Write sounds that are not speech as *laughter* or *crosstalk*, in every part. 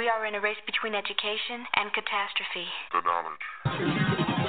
We are in a race between education and catastrophe. The knowledge.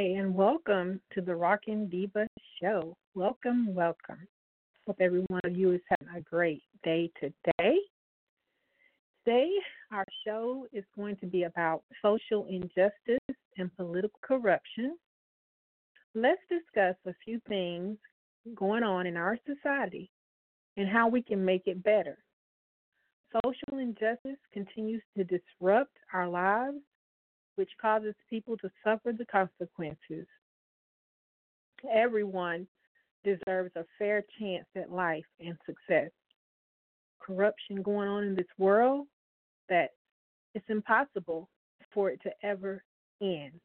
And welcome to the Rockin' Diva Show. Welcome, welcome. Hope every one of you is having a great day today. Today, our show is going to be about social injustice and political corruption. Let's discuss a few things going on in our society and how we can make it better. Social injustice continues to disrupt our lives, which causes people to suffer the consequences. Everyone deserves a fair chance at life and success. Corruption going on in this world that it's impossible for it to ever end.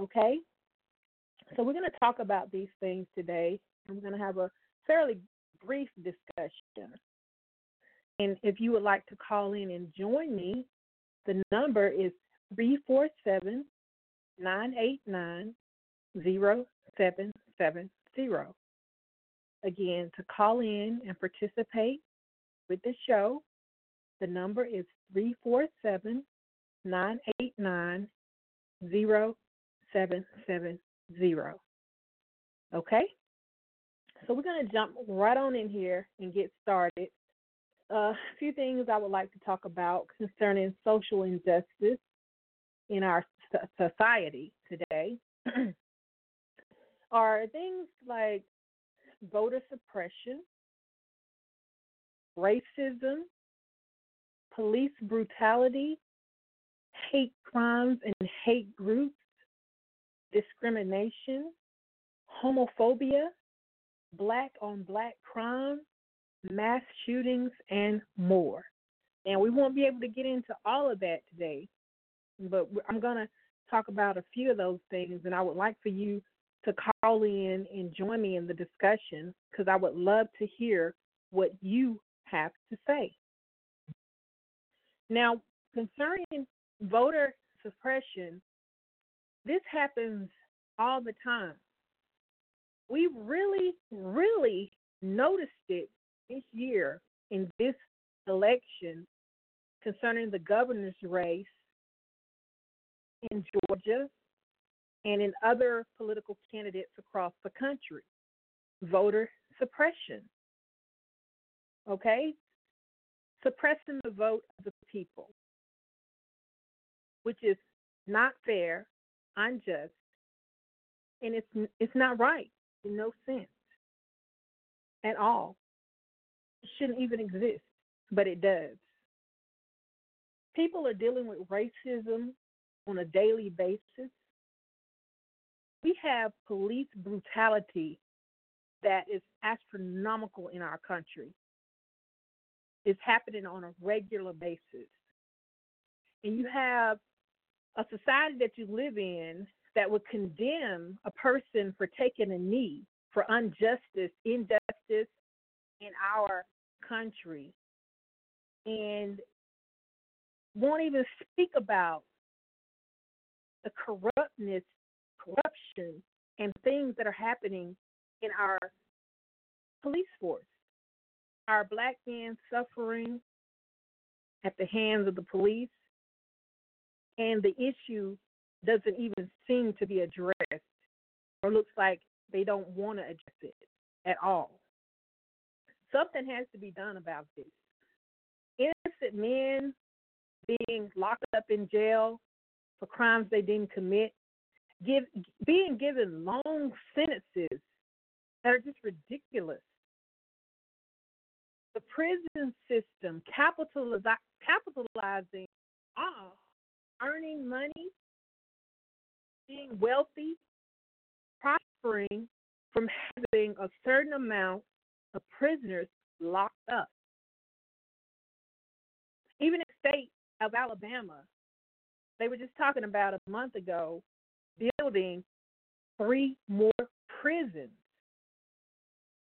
Okay? So we're going to talk about these things today. I'm going to have a fairly brief discussion. And if you would like to call in and join me, the number is 347 989 0770. Again, to call in and participate with the show, the number is 347 989 0770. Okay? So we're going to jump right on in here and get started. Uh, a few things I would like to talk about concerning social injustice in our society today *clears throat* are things like voter suppression, racism, police brutality, hate crimes and hate groups, discrimination, homophobia, black on black crime, mass shootings, and more. And we won't be able to get into all of that today, but I'm going to talk about a few of those things, and I would like for you to call in and join me in the discussion because I would love to hear what you have to say. Now, concerning voter suppression, this happens all the time. We really, really noticed it this year in this election concerning the governor's race in Georgia and in other political candidates across the country. Voter suppression. Okay? Suppressing the vote of the people, which is not fair, unjust, and it's it's not right in no sense at all. It shouldn't even exist, but it does. People are dealing with racism on a daily basis we have police brutality that is astronomical in our country. It's happening on a regular basis. And you have a society that you live in that would condemn a person for taking a knee for injustice, injustice in our country, and won't even speak about the corruptness corruption and things that are happening in our police force. Our black men suffering at the hands of the police, and the issue doesn't even seem to be addressed, or looks like they don't want to address it at all. Something has to be done about this. Innocent men being locked up in jail for crimes they didn't commit give being given long sentences that are just ridiculous. The prison system capitaliz- capitalizing off earning money, being wealthy, prospering from having a certain amount of prisoners locked up. Even in the state of Alabama, they were just talking about a month ago building three more prisons.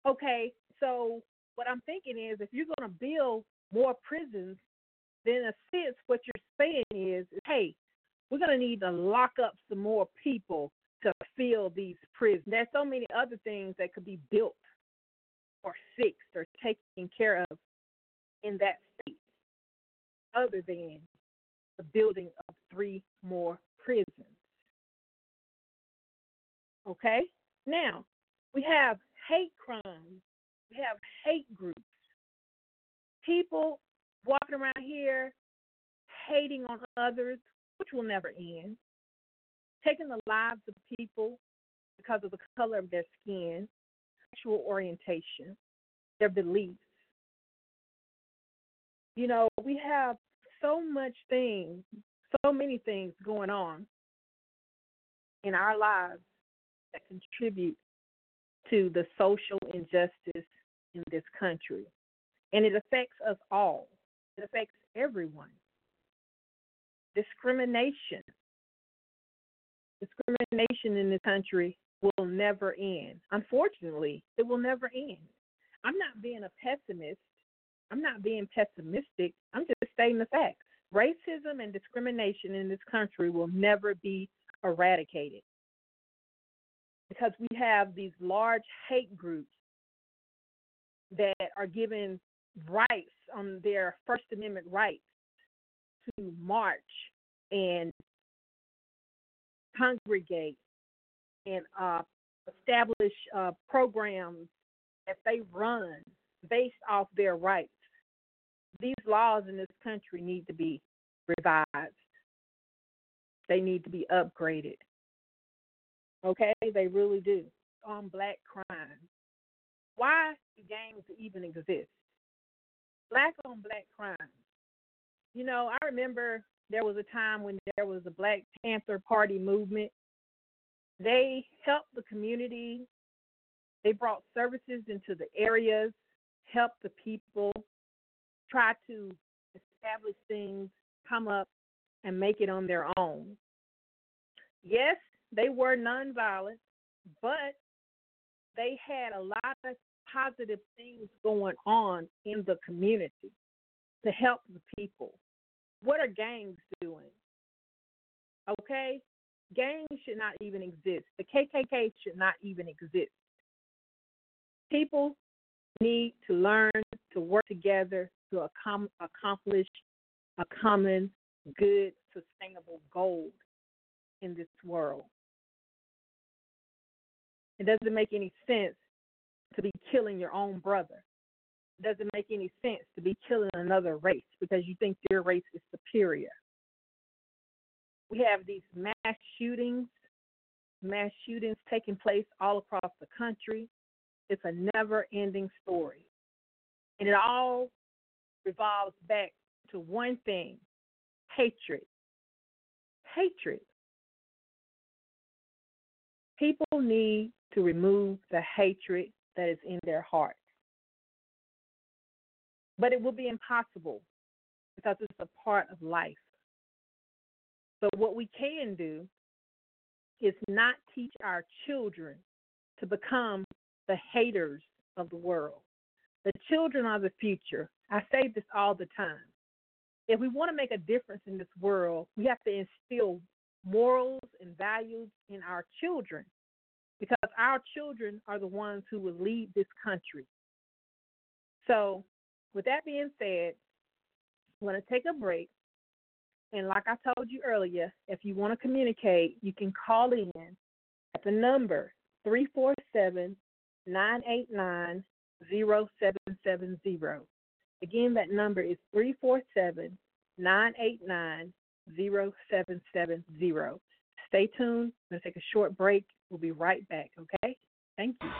Okay, so what I'm thinking is if you're going to build more prisons, then in a sense, what you're saying is, hey, we're going to need to lock up some more people to fill these prisons. There's so many other things that could be built or fixed or taken care of in that state other than the building of three more prisons. Okay? Now, we have hate crimes, we have hate groups. People walking around here hating on others, which will never end, taking the lives of people because of the color of their skin, sexual orientation, their beliefs. You know, we have so much things, so many things going on in our lives that contribute to the social injustice in this country. And it affects us all, it affects everyone. Discrimination. Discrimination in this country will never end. Unfortunately, it will never end. I'm not being a pessimist. I'm not being pessimistic. I'm just stating the facts. Racism and discrimination in this country will never be eradicated because we have these large hate groups that are given rights on their First Amendment rights to march and congregate and uh, establish uh, programs that they run based off their rights. These laws in this country need to be revised. They need to be upgraded. Okay, they really do. On black crime. Why do gangs even exist? Black on black crime. You know, I remember there was a time when there was a Black Panther Party movement. They helped the community. They brought services into the areas, helped the people, try to establish things, come up and make it on their own. Yes, they were nonviolent, but they had a lot of positive things going on in the community to help the people. What are gangs doing? Okay? Gangs should not even exist. The KKK should not even exist. People need to learn to work together to accomplish a common, good, sustainable goal in this world. It doesn't make any sense to be killing your own brother. It doesn't make any sense to be killing another race because you think your race is superior. We have these mass shootings, mass shootings taking place all across the country. It's a never ending story. And it all revolves back to one thing hatred. Hatred. People need to remove the hatred that is in their hearts. But it will be impossible because it's a part of life. But what we can do is not teach our children to become the haters of the world. The children are the future. I say this all the time. If we want to make a difference in this world, we have to instill morals and values in our children because our children are the ones who will lead this country. So, with that being said, I'm going to take a break. And like I told you earlier, if you want to communicate, you can call in at the number 347 989 0770. Again, that number is 347 989 0770. Stay tuned. I'm going to take a short break. We'll be right back, okay? Thank you.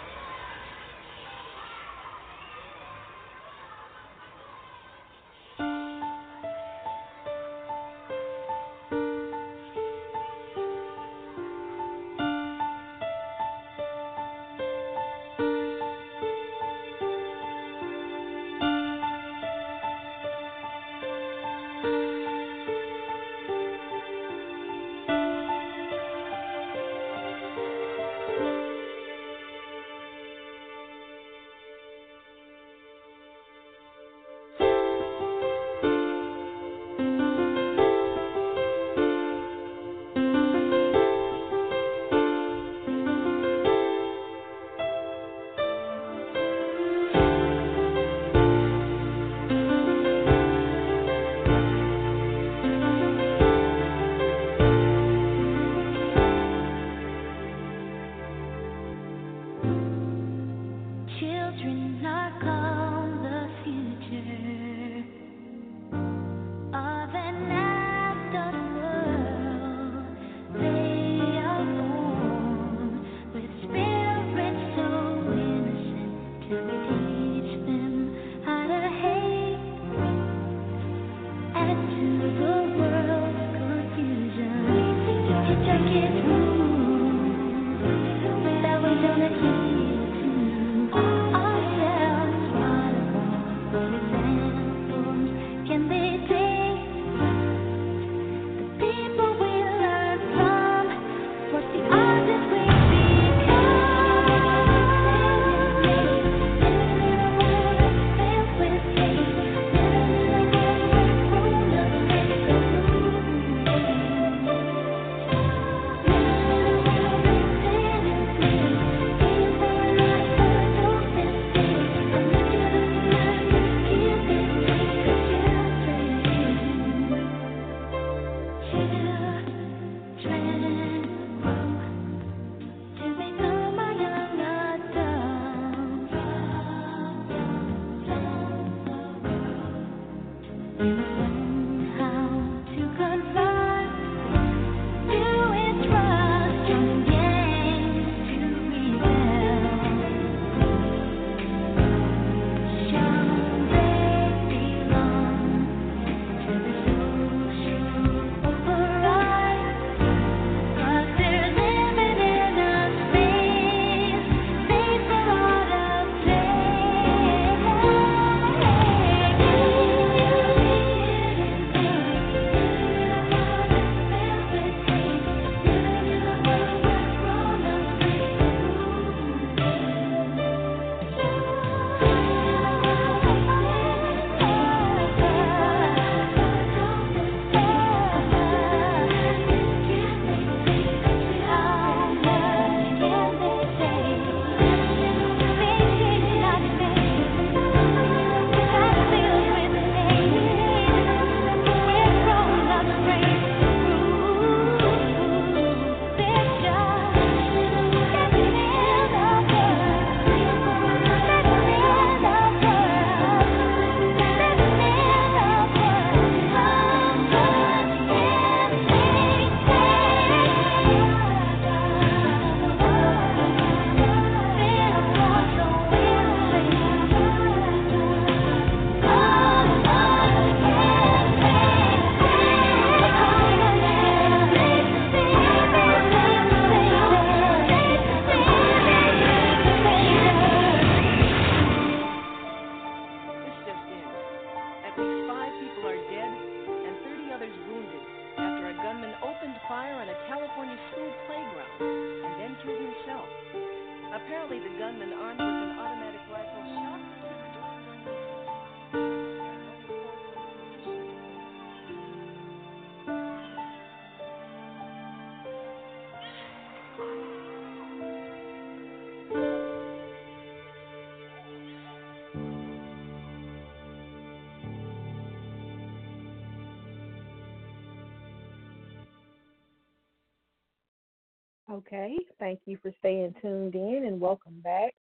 Okay, thank you for staying tuned in and welcome back.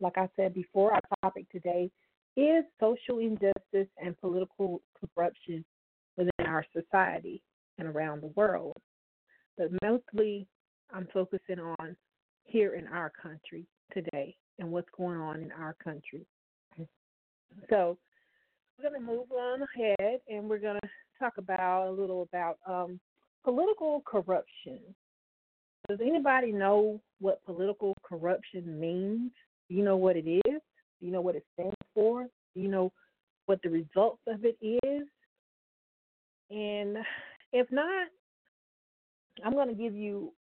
Like I said before, our topic today is social injustice and political corruption within our society and around the world. But mostly, I'm focusing on here in our country today and what's going on in our country. So, we're going to move on ahead and we're going to talk about a little about um, political corruption. Does anybody know what political corruption means? Do you know what it is? Do you know what it stands for? Do you know what the results of it is? And if not, I'm going to give you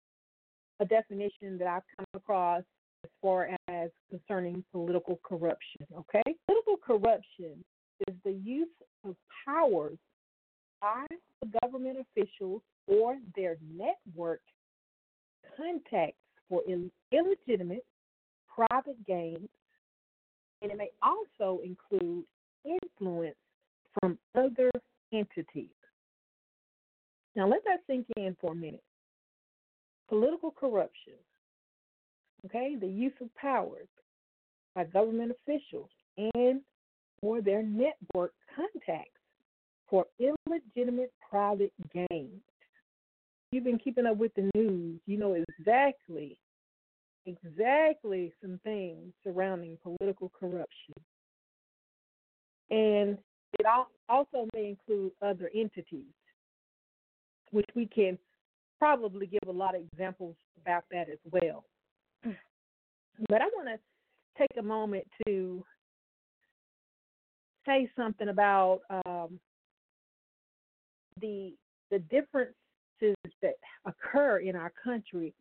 a definition that I've come across as far as concerning political corruption, okay? Political corruption is the use of powers by the government officials or their network contacts for Ill- illegitimate private gains, and it may also include influence from other entities. Now, let that sink in for a minute. Political corruption, okay, the use of powers by government officials and or their network contacts for illegitimate private gains you've been keeping up with the news, you know exactly, exactly some things surrounding political corruption. And it al- also may include other entities, which we can probably give a lot of examples about that as well. *clears throat* But I want to take a moment to say something about um, the the differences that occur in our country.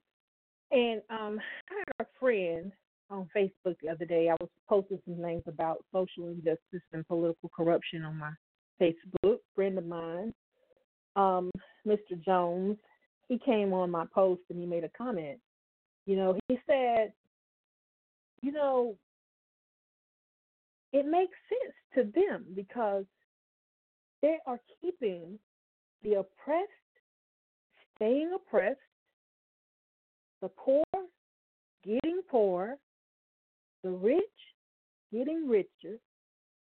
And um, I had a friend on Facebook the other day. I was posting some things about social injustice and political corruption on my Facebook. Friend of mine, um, Mr. Jones, he came on my post and he made a comment. You know, he said, you know, it makes sense to them because they are keeping the oppressed staying oppressed, the poor getting poorer, the rich getting richer,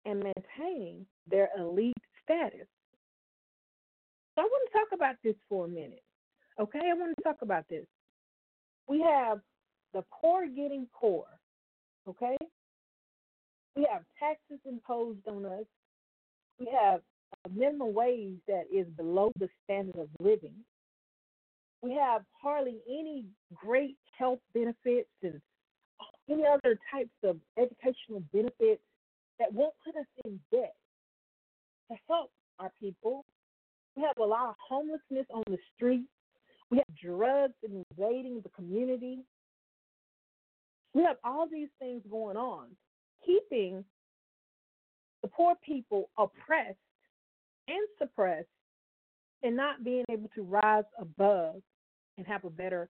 and maintaining their elite status. So I want to talk about this for a minute. Okay, I want to talk about this. We have the poor getting poor. Okay, we have taxes imposed on us. We have a minimum wage that is below the standard of living. We have hardly any great health benefits and any other types of educational benefits that won't put us in debt to help our people. We have a lot of homelessness on the street. We have drugs invading the community. We have all these things going on, keeping the poor people oppressed and suppressed and not being able to rise above and have a better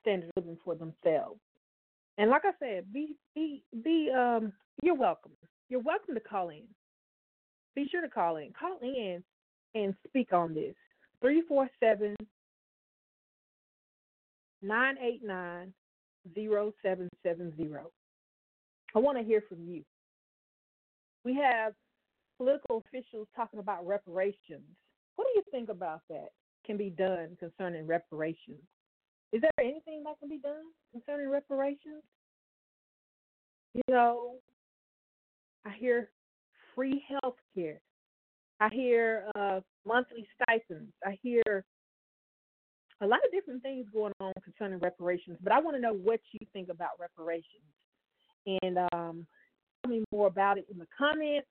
standard of living for themselves. And like I said, be be be um you're welcome. You're welcome to call in. Be sure to call in. Call in and speak on this. 347 989 0770. I want to hear from you. We have political officials talking about reparations. What do you think about that can be done concerning reparations? Is there anything that can be done concerning reparations? You know, I hear free health care. I hear uh, monthly stipends. I hear a lot of different things going on concerning reparations, but I want to know what you think about reparations. And um, tell me more about it in the comments,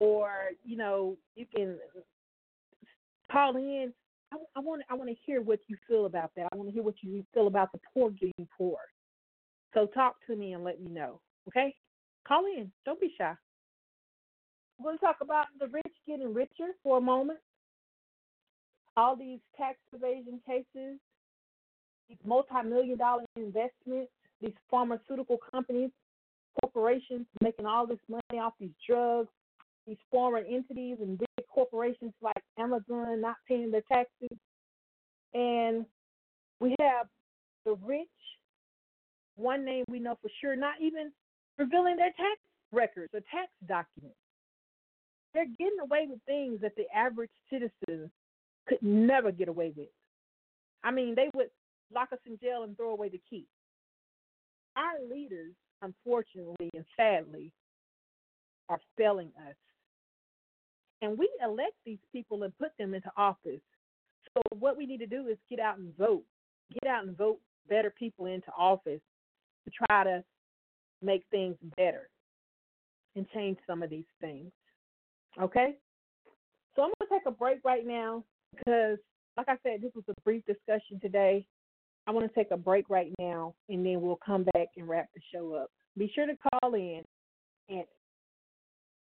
or you know, you can call in. I, I want I want to hear what you feel about that. I want to hear what you feel about the poor getting poor. So talk to me and let me know. Okay? Call in. Don't be shy. We're going to talk about the rich getting richer for a moment. All these tax evasion cases, these multi-million dollar investments, these pharmaceutical companies, corporations making all this money off these drugs, these foreign entities and corporations like Amazon not paying their taxes. And we have the rich, one name we know for sure, not even revealing their tax records or tax documents. They're getting away with things that the average citizen could never get away with. I mean, they would lock us in jail and throw away the key. Our leaders, unfortunately and sadly, are failing us. And we elect these people and put them into office. So what we need to do is get out and vote. Get out and vote better people into office to try to make things better and change some of these things. Okay? So I'm going to take a break right now because, like I said, this was a brief discussion today. I want to take a break right now and then we'll come back and wrap the show up. Be sure to call in at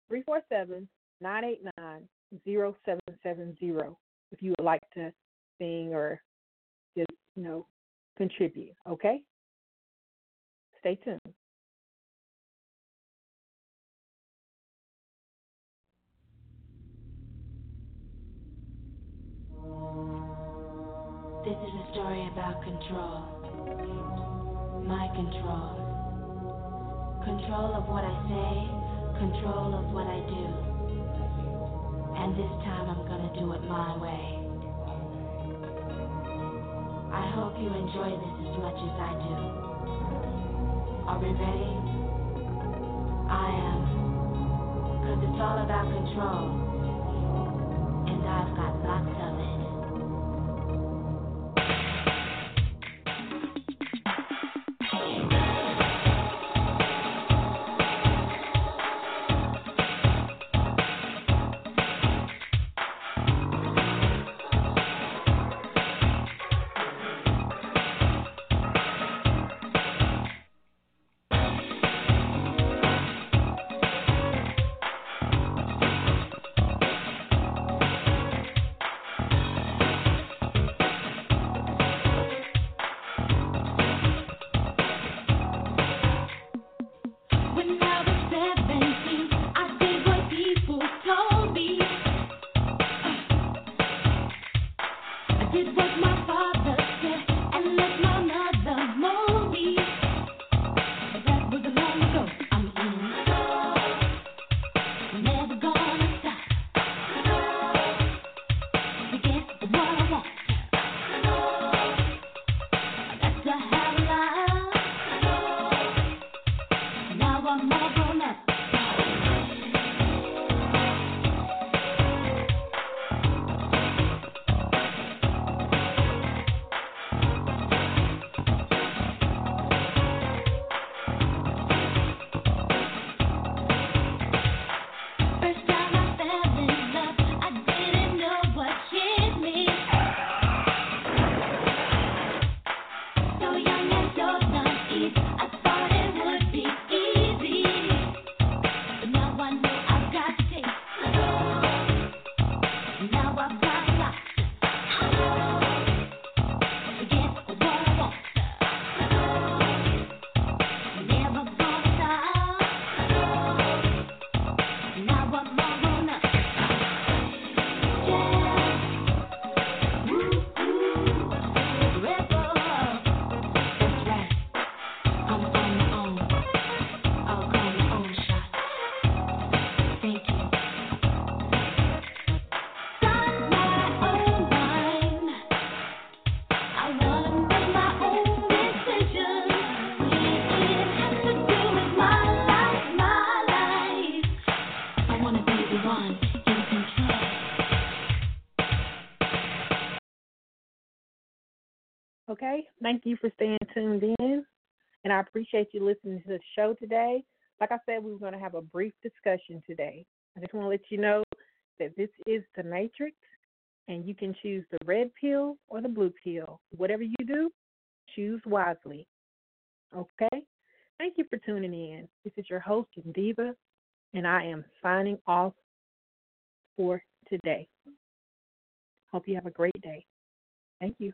347 989 0770 if you would like to sing or just, you know, contribute. Okay? Stay tuned. This is a story about control. My control. Control of what I say, control of what I do. And this time I'm gonna do it my way. I hope you enjoy this as much as I do. Are we ready? I am. Cause it's all about control. Thank you for staying tuned in. And I appreciate you listening to the show today. Like I said, we were going to have a brief discussion today. I just want to let you know that this is the Matrix, and you can choose the red pill or the blue pill. Whatever you do, choose wisely. Okay? Thank you for tuning in. This is your host, Diva, and I am signing off for today. Hope you have a great day. Thank you.